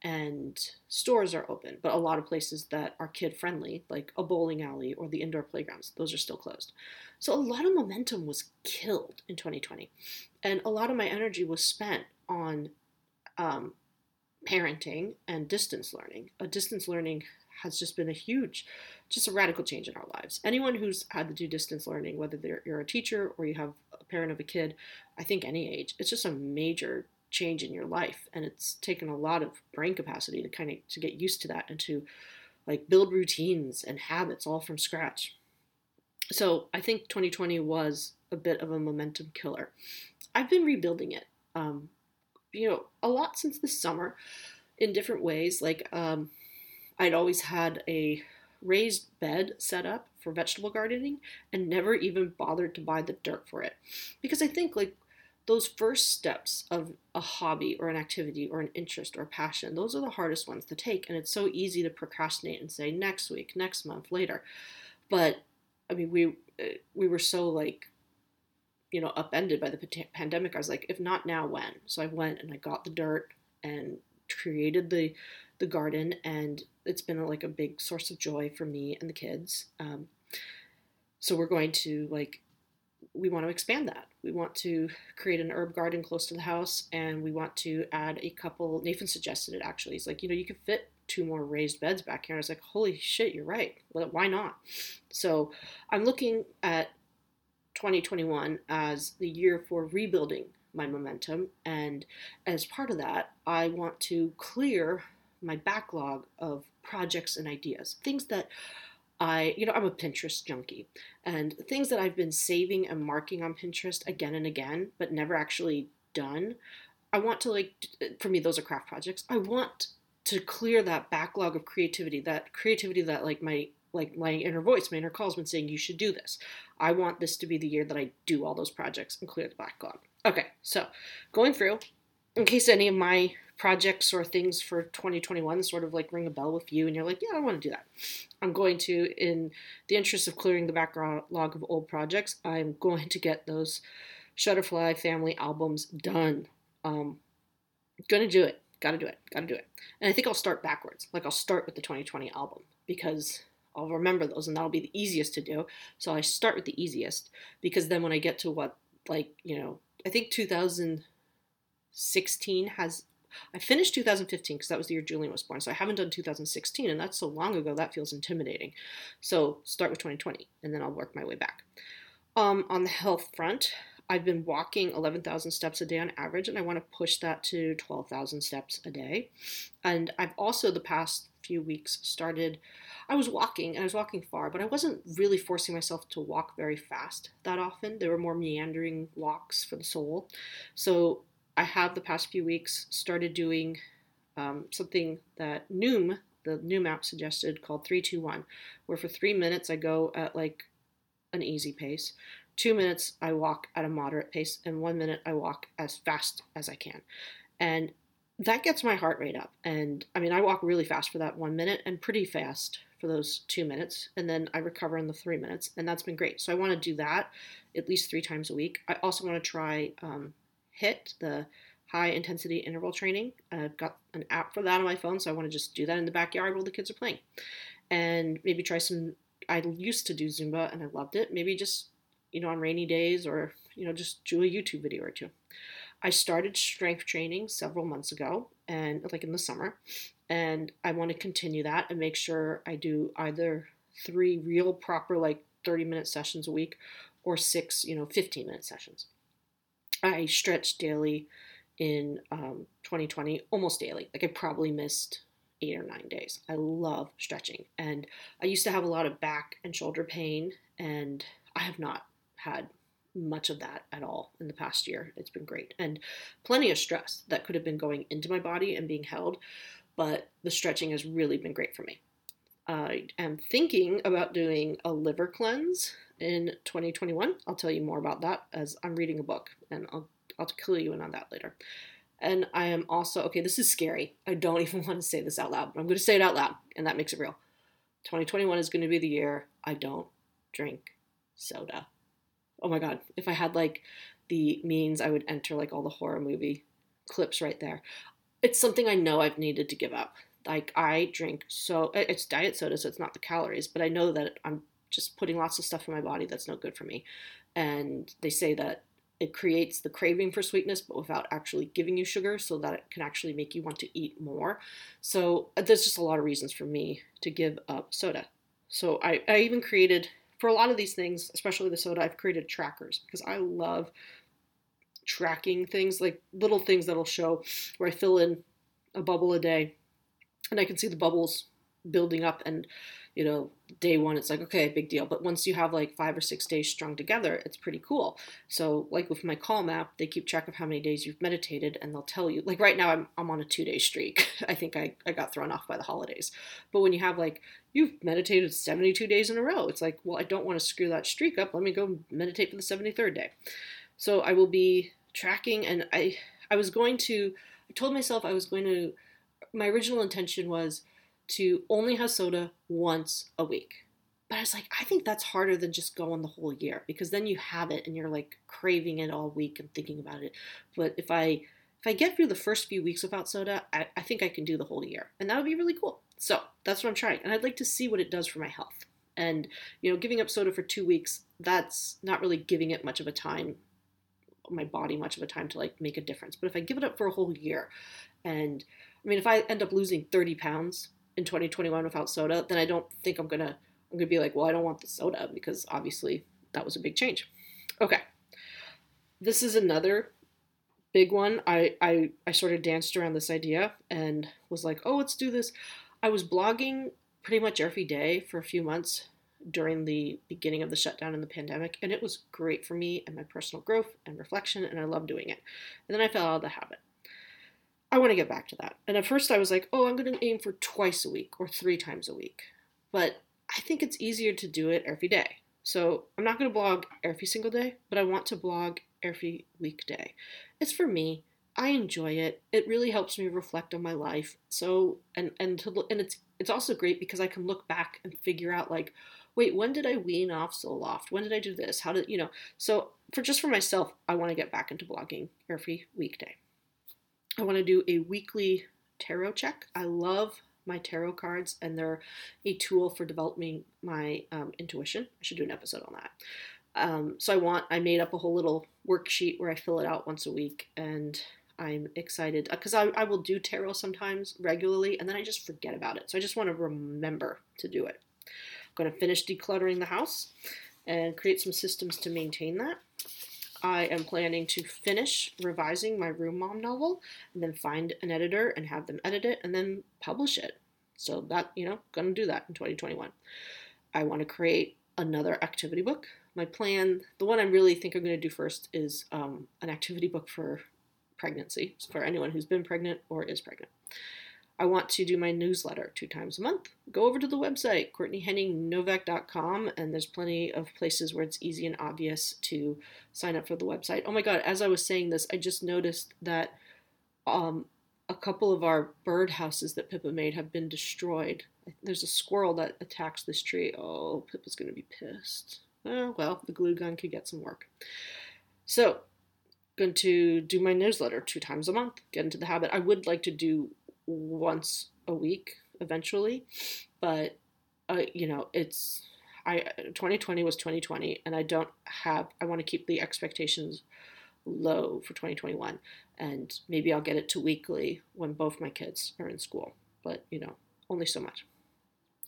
Speaker 1: and stores are open, but a lot of places that are kid friendly, like a bowling alley or the indoor playgrounds, those are still closed. So a lot of momentum was killed in 2020. And a lot of my energy was spent on um, parenting and distance learning. A distance learning has just been a huge, just a radical change in our lives. Anyone who's had to do distance learning, whether you're a teacher or you have a parent of a kid, I think any age, it's just a major change in your life, and it's taken a lot of brain capacity to kind of to get used to that and to like build routines and habits all from scratch. So I think 2020 was a bit of a momentum killer. I've been rebuilding it, um, you know, a lot since the summer in different ways. Like um, I'd always had a raised bed set up for vegetable gardening and never even bothered to buy the dirt for it. Because I think like those first steps of a hobby or an activity or an interest or passion, those are the hardest ones to take. And it's so easy to procrastinate and say next week, next month, later. But I mean, we uh, we were so like, you know, upended by the pandemic. I was like, if not now, when? So I went and I got the dirt and created the the garden, and it's been like a big source of joy for me and the kids. Um, so we're going to like we want to expand that. We want to create an herb garden close to the house, and we want to add a couple. Nathan suggested it actually. He's like, you know, you could fit two more raised beds back here. And I was like, holy shit, you're right. Well, why not? So I'm looking at 2021 as the year for rebuilding my momentum, and as part of that, I want to clear my backlog of projects and ideas, things that I, you know, I'm a Pinterest junkie, and things that I've been saving and marking on Pinterest again and again, but never actually done. I want to like, uh, for me, those are craft projects. I want to clear that backlog of creativity, that creativity that like my like my inner voice, my inner calls been saying you should do this. I want this to be the year that I do all those projects and clear the backlog. Okay, so going through, in case any of my projects or things for 2021 sort of like ring a bell with you and you're like, yeah, I want to do that. I'm going to, in the interest of clearing the backlog of old projects, I'm going to get those Shutterfly family albums done. Um, gonna do it. Gotta do it. Gotta do it. And I think I'll start backwards. Like I'll start with the 2020 album because I'll remember those and that'll be the easiest to do. So I start with the easiest because then when I get to what, like, you know, I think 2016 has. I finished 2015 because that was the year Julian was born. So I haven't done 2016, and that's so long ago that feels intimidating. So start with 2020, and then I'll work my way back. Um, on the health front, I've been walking 11,000 steps a day on average, and I want to push that to 12,000 steps a day. And I've also, the past few weeks, started. I was walking, and I was walking far, but I wasn't really forcing myself to walk very fast that often. There were more meandering walks for the soul. So I have the past few weeks started doing um, something that Noom, the Noom app, suggested called 321, where for three minutes I go at like an easy pace two minutes I walk at a moderate pace, and one minute I walk as fast as I can. And that gets my heart rate up. And I mean, I walk really fast for that one minute and pretty fast for those two minutes. And then I recover in the three minutes. And that's been great. So I want to do that at least three times a week. I also want to try um, HIIT, the high intensity interval training. I've got an app for that on my phone. So I want to just do that in the backyard while the kids are playing. And maybe try some. I used to do Zumba and I loved it. Maybe just you know, on rainy days or, you know, just do a YouTube video or two. I started strength training several months ago and like in the summer, and I want to continue that and make sure I do either three real proper like 30 minute sessions a week or six, you know, 15 minute sessions. I stretch daily in um, 2020, almost daily. Like I probably missed eight or nine days. I love stretching. And I used to have a lot of back and shoulder pain, and I have not had much of that at all in the past year. It's been great. And plenty of stress that could have been going into my body and being held, but the stretching has really been great for me. I am thinking about doing a liver cleanse in 2021. I'll tell you more about that as I'm reading a book, and I'll I'll clue you in on that later. And I am also okay. This is scary. I don't even want to say this out loud, but I'm going to say it out loud, and that makes it real. 2021 is going to be the year I don't drink soda oh my god, if I had like the means, I would enter like all the horror movie clips right there. It's something I know I've needed to give up. Like I drink so it's diet soda, so it's not the calories, but I know that I'm just putting lots of stuff in my body that's no good for me. And they say that it creates the craving for sweetness, but without actually giving you sugar, so that it can actually make you want to eat more. So uh, there's just a lot of reasons for me to give up soda. So I, I even created for a lot of these things, especially the soda, I've created trackers because I love tracking things like little things that'll show where I fill in a bubble a day and I can see the bubbles building up and you know, day one, it's like, okay, big deal. But once you have like five or six days strung together, it's pretty cool. So, like with my Calm app, they keep track of how many days you've meditated and they'll tell you. Like right now, I'm, I'm on a two day streak. I think I, I got thrown off by the holidays. But when you have like, you've meditated 72 days in a row, it's like, well, I don't want to screw that streak up. Let me go meditate for the 73rd day. So, I will be tracking and I, I was going to, I told myself I was going to, my original intention was, to only have soda once a week. But I was like, I think that's harder than just going the whole year because then you have it and you're like craving it all week and thinking about it. But if I if I get through the first few weeks without soda, I, I think I can do the whole year. And that would be really cool. So that's what I'm trying. And I'd like to see what it does for my health. And, you know, giving up soda for two weeks, that's not really giving it much of a time, my body much of a time to like make a difference. But if I give it up for a whole year, and I mean, if I end up losing 30 pounds in 2021 without soda, then I don't think I'm gonna I'm gonna be like, well, I don't want the soda because obviously that was a big change. Okay, this is another big one. I I I sort of danced around this idea and was like, oh, let's do this. I was blogging pretty much every day for a few months during the beginning of the shutdown and the pandemic, and it was great for me and my personal growth and reflection, and I love doing it. And then I fell out of the habit. I want to get back to that. And at first I was like, oh, I'm going to aim for twice a week or three times a week. But I think it's easier to do it every day. So I'm not going to blog every single day, but I want to blog every weekday. It's for me. I enjoy it. It really helps me reflect on my life. So and and to and it's it's also great because I can look back and figure out like, wait, when did I wean off Zoloft? When did I do this? How did you know? So for just for myself, I want to get back into blogging every weekday. I want to do a weekly tarot check. I love my tarot cards, and they're a tool for developing my um, intuition. I should do an episode on that. Um, so I want I made up a whole little worksheet where I fill it out once a week, and I'm excited because I, I will do tarot sometimes regularly, and then I just forget about it. So I just want to remember to do it. I'm going to finish decluttering the house and create some systems to maintain that. I am planning to finish revising my Room Mom novel and then find an editor and have them edit it and then publish it. So that, you know, gonna do that in 2021. I want to create another activity book. My plan, the one I really think I'm to do first is um, an activity book for pregnancy, for anyone who's been pregnant or is pregnant. I want to do my newsletter two times a month. Go over to the website, CourtneyHenningNovak.com, and there's plenty of places where it's easy and obvious to sign up for the website. Oh my God, as I was saying this, I just noticed that um, a couple of our bird houses that Pippa made have been destroyed. There's a squirrel that attacks this tree. Oh, Pippa's going to be pissed. Oh, well, the glue gun could get some work. So, going to do my newsletter two times a month, get into the habit. I would like to do once a week eventually, but uh, you know, it's I 2020 was 2020 and I don't have I want to keep the expectations low for 2021 and maybe I'll get it to weekly when both my kids are in school, but you know, only so much.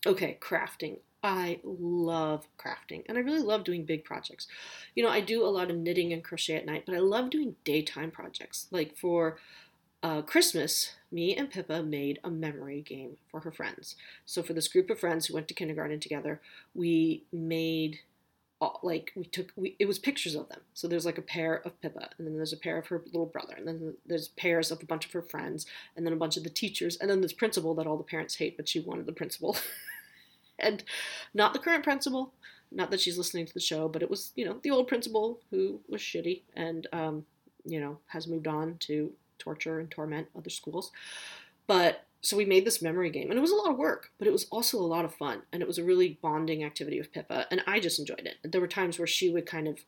Speaker 1: Okay, crafting. I love crafting and I really love doing big projects. You know, I do a lot of knitting and crochet at night, but I love doing daytime projects. Like for uh, Christmas, me and Pippa made a memory game for her friends. So for this group of friends who went to kindergarten together, we made all, like we took we, it was pictures of them. So there's like a pair of Pippa, and then there's a pair of her little brother, and then there's pairs of a bunch of her friends, and then a bunch of the teachers, and then this principal that all the parents hate, but she wanted the principal, and not the current principal. Not that she's listening to the show, but it was you know the old principal who was shitty and um, you know has moved on to torture and torment other schools. But so we made this memory game, and it was a lot of work, but it was also a lot of fun, and it was a really bonding activity with Pippa, and I just enjoyed it. There were times where she would kind of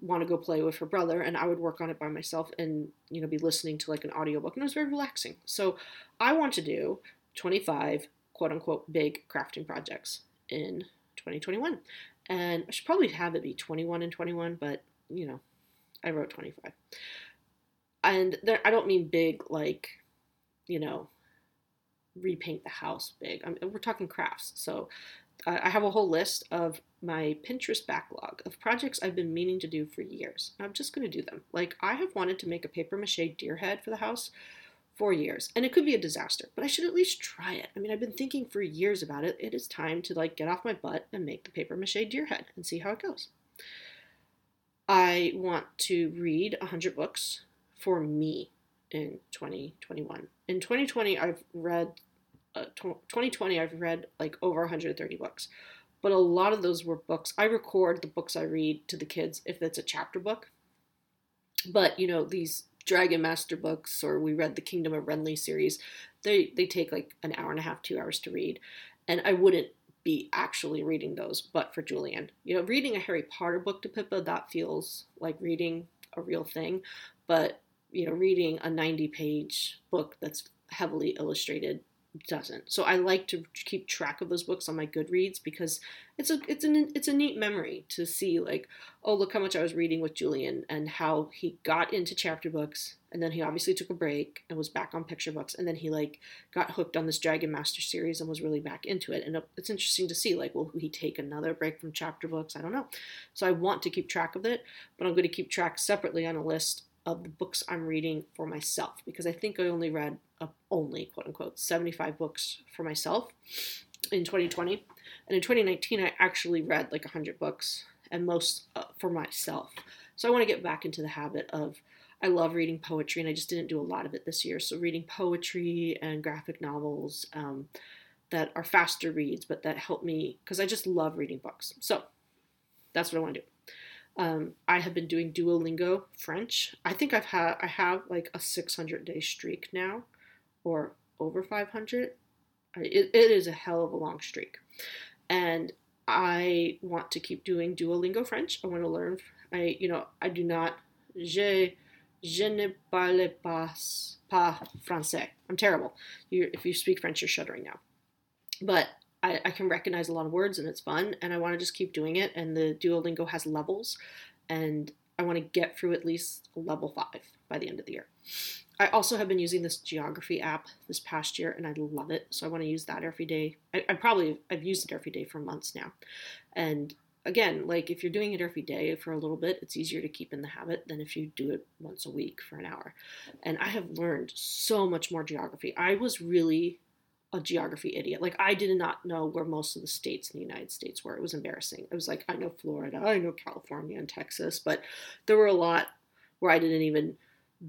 Speaker 1: want to go play with her brother, and I would work on it by myself, and you know, be listening to like an audiobook, and it was very relaxing. So I want to do 25 quote unquote big crafting projects in 2021, and I should probably have it be 21 and 21, but you know, I wrote 25 and there, I don't mean big like, you know, repaint the house big. I we're talking crafts. So I have a whole list of my Pinterest backlog of projects I've been meaning to do for years. I'm just going to do them. Like I have wanted to make a paper mache deer head for the house for years, and it could be a disaster, but I should at least try it. I mean, I've been thinking for years about it. It is time to like get off my butt and make the paper mache deer head and see how it goes. I want to read 100 books for me in 2021. In 2020, I've read, uh, 2020, I've read like over 130 books, but a lot of those were books. I record the books I read to the kids if it's a chapter book. But, you know, these Dragon Master books, or we read the Kingdom of Wrenly series, they, they take like an hour and a half, two hours to read. And I wouldn't be actually reading those, but for Julian. You know, reading a Harry Potter book to Pippa, that feels like reading a real thing. But you know, reading a 90 page book that's heavily illustrated doesn't. So I like to keep track of those books on my Goodreads because it's a it's an it's a neat memory to see like oh look how much I was reading with Julian and how he got into chapter books and then he obviously took a break and was back on picture books and then he like got hooked on this Dragon Master series and was really back into it and it's interesting to see like will he take another break from chapter books I don't know. So I want to keep track of it, but I'm going to keep track separately on a list of the books I'm reading for myself because I think I only read uh, only quote unquote 75 books for myself in 2020 and in 2019 I actually read like 100 books and most uh, for myself. So I want to get back into the habit of I love reading poetry and I just didn't do a lot of it this year. So reading poetry and graphic novels um, that are faster reads but that help me because I just love reading books. So that's what I want to do um, I have been doing Duolingo French. I think I've had I have like a 600 day streak now, or over 500. It, it is a hell of a long streak, and I want to keep doing Duolingo French. I want to learn. I you know I do not. Je je ne parle pas pas français. I'm terrible. You, if you speak French, you're shuddering now. But I, I can recognize a lot of words and it's fun, and I want to just keep doing it. And the Duolingo has levels, and I want to get through at least level five by the end of the year. I also have been using this geography app this past year, and I love it. So I want to use that every day. I, I probably I've used it every day for months now, and again, like if you're doing it every day for a little bit, it's easier to keep in the habit than if you do it once a week for an hour. And I have learned so much more geography. I was really a geography idiot. Like I did not know where most of the states in the United States were. It was embarrassing. I was like, I know Florida, I know California and Texas, but there were a lot where I didn't even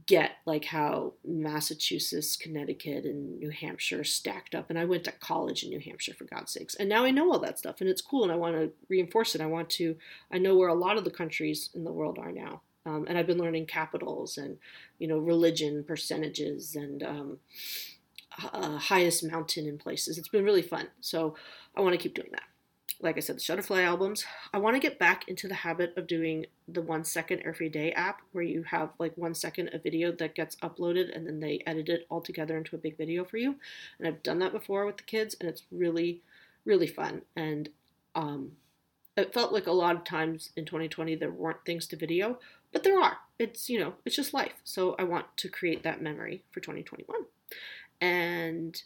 Speaker 1: get like how Massachusetts, Connecticut, and New Hampshire stacked up. And I went to college in New Hampshire for God's sakes. And now I know all that stuff and it's cool and I want to reinforce it. I want to, I know where a lot of the countries in the world are now. Um, and I've been learning capitals and, you know, religion percentages and um, uh, highest mountain in places. It's been really fun. So I want to keep doing that like I said, the Shutterfly albums. I want to get back into the habit of doing the one second every day app where you have like one second a video that gets uploaded and then they edit it all together into a big video for you. And I've done that before with the kids and it's really, really fun. And um, it felt like a lot of times in 2020 there weren't things to video, but there are. It's, you know, it's just life. So I want to create that memory for 2021. And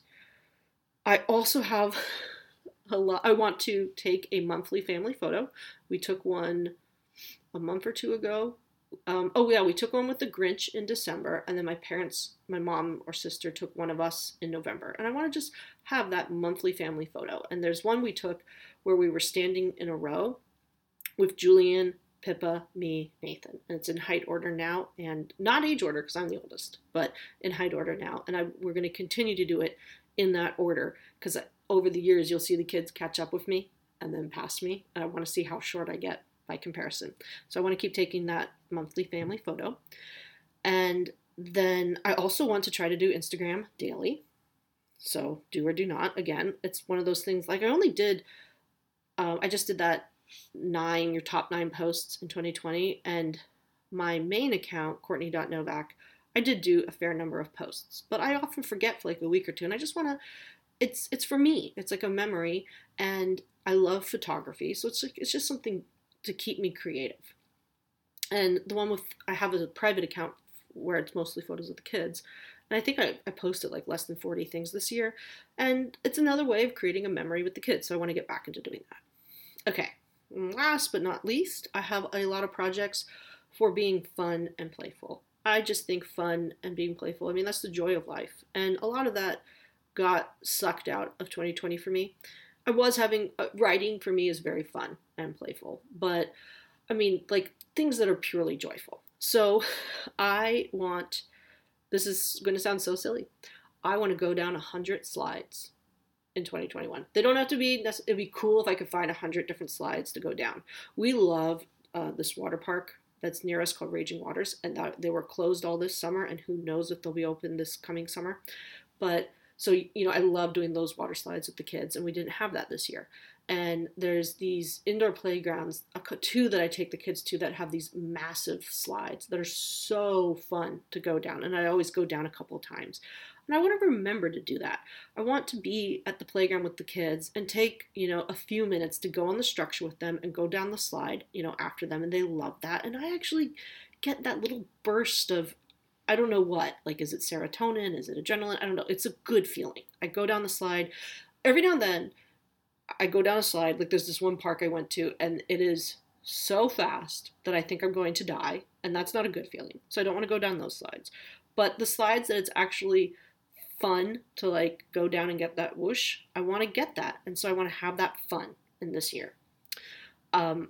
Speaker 1: I also have a lot. I want to take a monthly family photo. We took one a month or two ago. Um, oh yeah, we took one with the Grinch in December, and then my parents, my mom or sister, took one of us in November. And I want to just have that monthly family photo. And there's one we took where we were standing in a row with Julian, Pippa, me, Nathan. And it's in height order now, and not age order because I'm the oldest, but in height order now. And I, we're going to continue to do it in that order because over the years, you'll see the kids catch up with me and then pass me. And I want to see how short I get by comparison. So I want to keep taking that monthly family photo. And then I also want to try to do Instagram daily. So do or do not. Again, it's one of those things like I only did, uh, I just did that nine, your top nine posts in 2020. And my main account, Courtney.Novak, I did do a fair number of posts, but I often forget for like a week or two, and I just want to it's it's for me. It's like a memory, and I love photography, so it's like it's just something to keep me creative. And the one with I have a private account where it's mostly photos of the kids, and I think I, I posted like less than 40 things this year, and it's another way of creating a memory with the kids. So I want to get back into doing that. Okay, last but not least, I have a lot of projects for being fun and playful. I just think fun and being playful. I mean, that's the joy of life, and a lot of that got sucked out of 2020 for me. I was having uh, writing for me is very fun and playful, but I mean, like things that are purely joyful. So I want, this is going to sound so silly. I want to go down 100 slides in 2021. They don't have to be, it'd be cool if I could find 100 different slides to go down. We love uh, this water park that's near us called Raging Waters, and that, they were closed all this summer, and who knows if they'll be open this coming summer. But so, you know, I love doing those water slides with the kids, and we didn't have that this year. And there's these indoor playgrounds, two that I take the kids to that have these massive slides that are so fun to go down. And I always go down a couple times. And I want to remember to do that. I want to be at the playground with the kids and take, you know, a few minutes to go on the structure with them and go down the slide, you know, after them. And they love that. And I actually get that little burst of I don't know what. Like, is it serotonin? Is it adrenaline? I don't know. It's a good feeling. I go down the slide. Every now and then, I go down a slide. Like, there's this one park I went to, and it is so fast that I think I'm going to die. And that's not a good feeling. So I don't want to go down those slides. But the slides that it's actually fun to like go down and get that whoosh, I want to get that. And so I want to have that fun in this year. Um,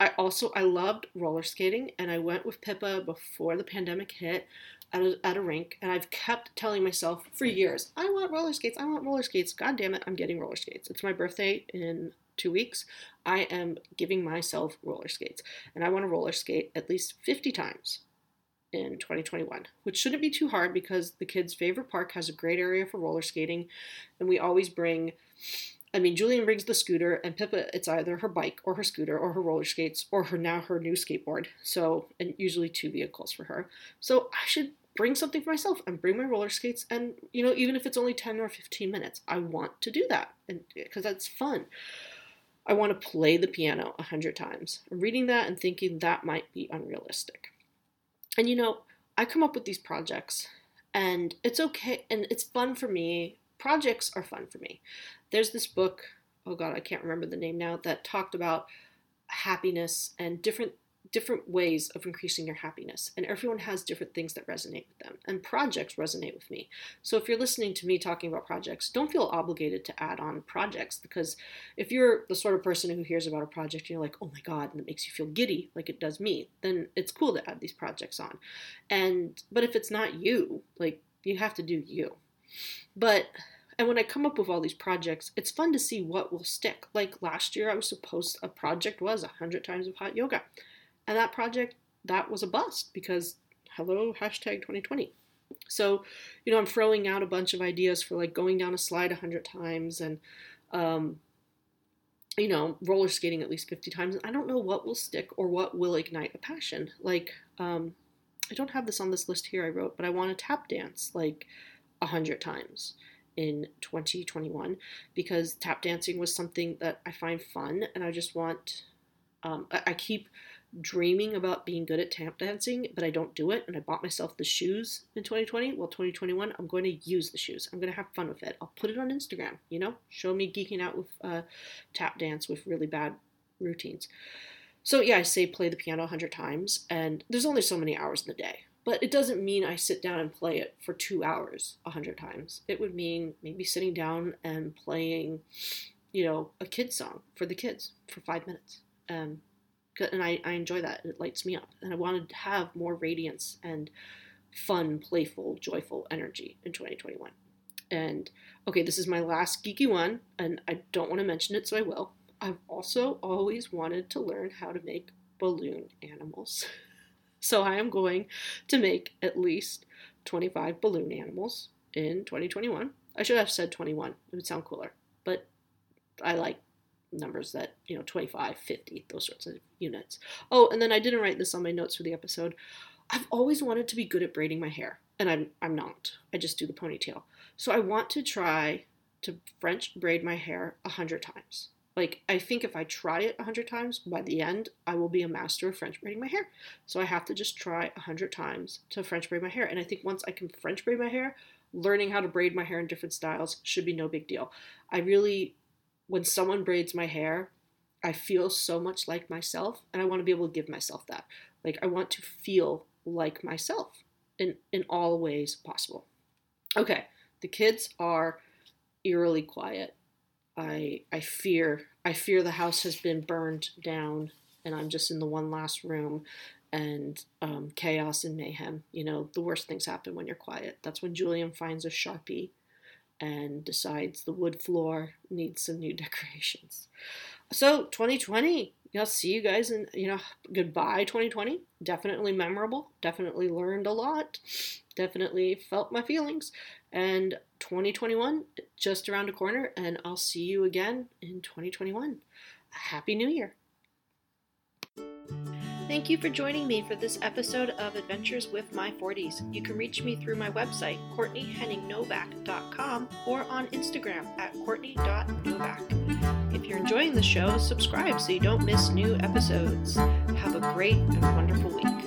Speaker 1: I also I loved roller skating, and I went with Pippa before the pandemic hit at a, at a rink, and I've kept telling myself for years, I want roller skates. I want roller skates. God damn it, I'm getting roller skates. It's my birthday in two weeks. I am giving myself roller skates, and I want to roller skate at least 50 times in 2021, which shouldn't be too hard because the kids' favorite park has a great area for roller skating, and we always bring I mean, Julian brings the scooter, and Pippa, it's either her bike or her scooter or her roller skates or her now her new skateboard. So, and usually two vehicles for her. So I should bring something for myself and bring my roller skates and you know even if it's only 10 or 15 minutes i want to do that because eh, that's fun i want to play the piano a hundred times I'm reading that and thinking that might be unrealistic and you know i come up with these projects and it's okay and it's fun for me. Projects are fun for me. There's this book oh god i can't remember the name now that talked about happiness and different different ways of increasing your happiness, and everyone has different things that resonate with them. And projects resonate with me. So if you're listening to me talking about projects, don't feel obligated to add on projects because if you're the sort of person who hears about a project and you're like, oh my God, and it makes you feel giddy like it does me, then it's cool to add these projects on. And but if it's not you, like you have to do you. But and when I come up with all these projects, it's fun to see what will stick. Like last year, I was supposed a project was 100 times of hot yoga. And that project, that was a bust because hello, hashtag 2020. So, you know, I'm throwing out a bunch of ideas for like going down a slide 100 times and, um, you know, roller skating at least 50 times. I don't know what will stick or what will ignite a passion. Like, um, I don't have this on this list here I wrote, but I want to tap dance like 100 times in 2021 because tap dancing was something that I find fun and I just want, um, I, I keep dreaming about being good at tap dancing, but I don't do it. And I bought myself the shoes in 2020. Well, 2021, I'm going to use the shoes. I'm going to have fun with it. I'll put it on Instagram, you know, show me geeking out with uh, tap dance with really bad routines. So, yeah, I say play the piano 100 times, and there's only so many hours in the day. But it doesn't mean I sit down and play it for two hours 100 times. It would mean maybe sitting down and playing, you know, a kid's song for the kids for five minutes. Um, and I, I enjoy that. It lights me up, and I wanted to have more radiance and fun, playful, joyful energy in 2021. And okay, this is my last geeky one, and I don't want to mention it, so I will. I've also always wanted to learn how to make balloon animals. so I am going to make at least 25 balloon animals in 2021. I should have said 21, it would sound cooler, but I like numbers that, you know, 25, 50, those sorts of units. Oh, and then I didn't write this on my notes for the episode. I've always wanted to be good at braiding my hair, and I'm I'm not. I just do the ponytail. So I want to try to French braid my hair a hundred times. Like I think if I try it a hundred times, by the end I will be a master of French braiding my hair. So I have to just try a hundred times to French braid my hair. And I think once I can French braid my hair, learning how to braid my hair in different styles should be no big deal. I really when someone braids my hair, I feel so much like myself and I want to be able to give myself that. Like I want to feel like myself in in all ways possible. Okay, the kids are eerily quiet. I I fear I fear the house has been burned down and I'm just in the one last room and um, chaos and mayhem. You know, the worst things happen when you're quiet. That's when Julian finds a sharpie and decides the wood floor needs some new decorations. So 2020, I'll see you guys in you know goodbye 2020. Definitely memorable. Definitely learned a lot. Definitely felt my feelings. And 2021 just around the corner, and I'll see you again in 2021. Happy New Year. Thank you for joining me for this episode of Adventures with My 40s. You can reach me through my website, CourtneyHenningNovak.com, or on Instagram at Courtney.Novak. If you're enjoying the show, subscribe so you don't miss new episodes. Have a great and wonderful week.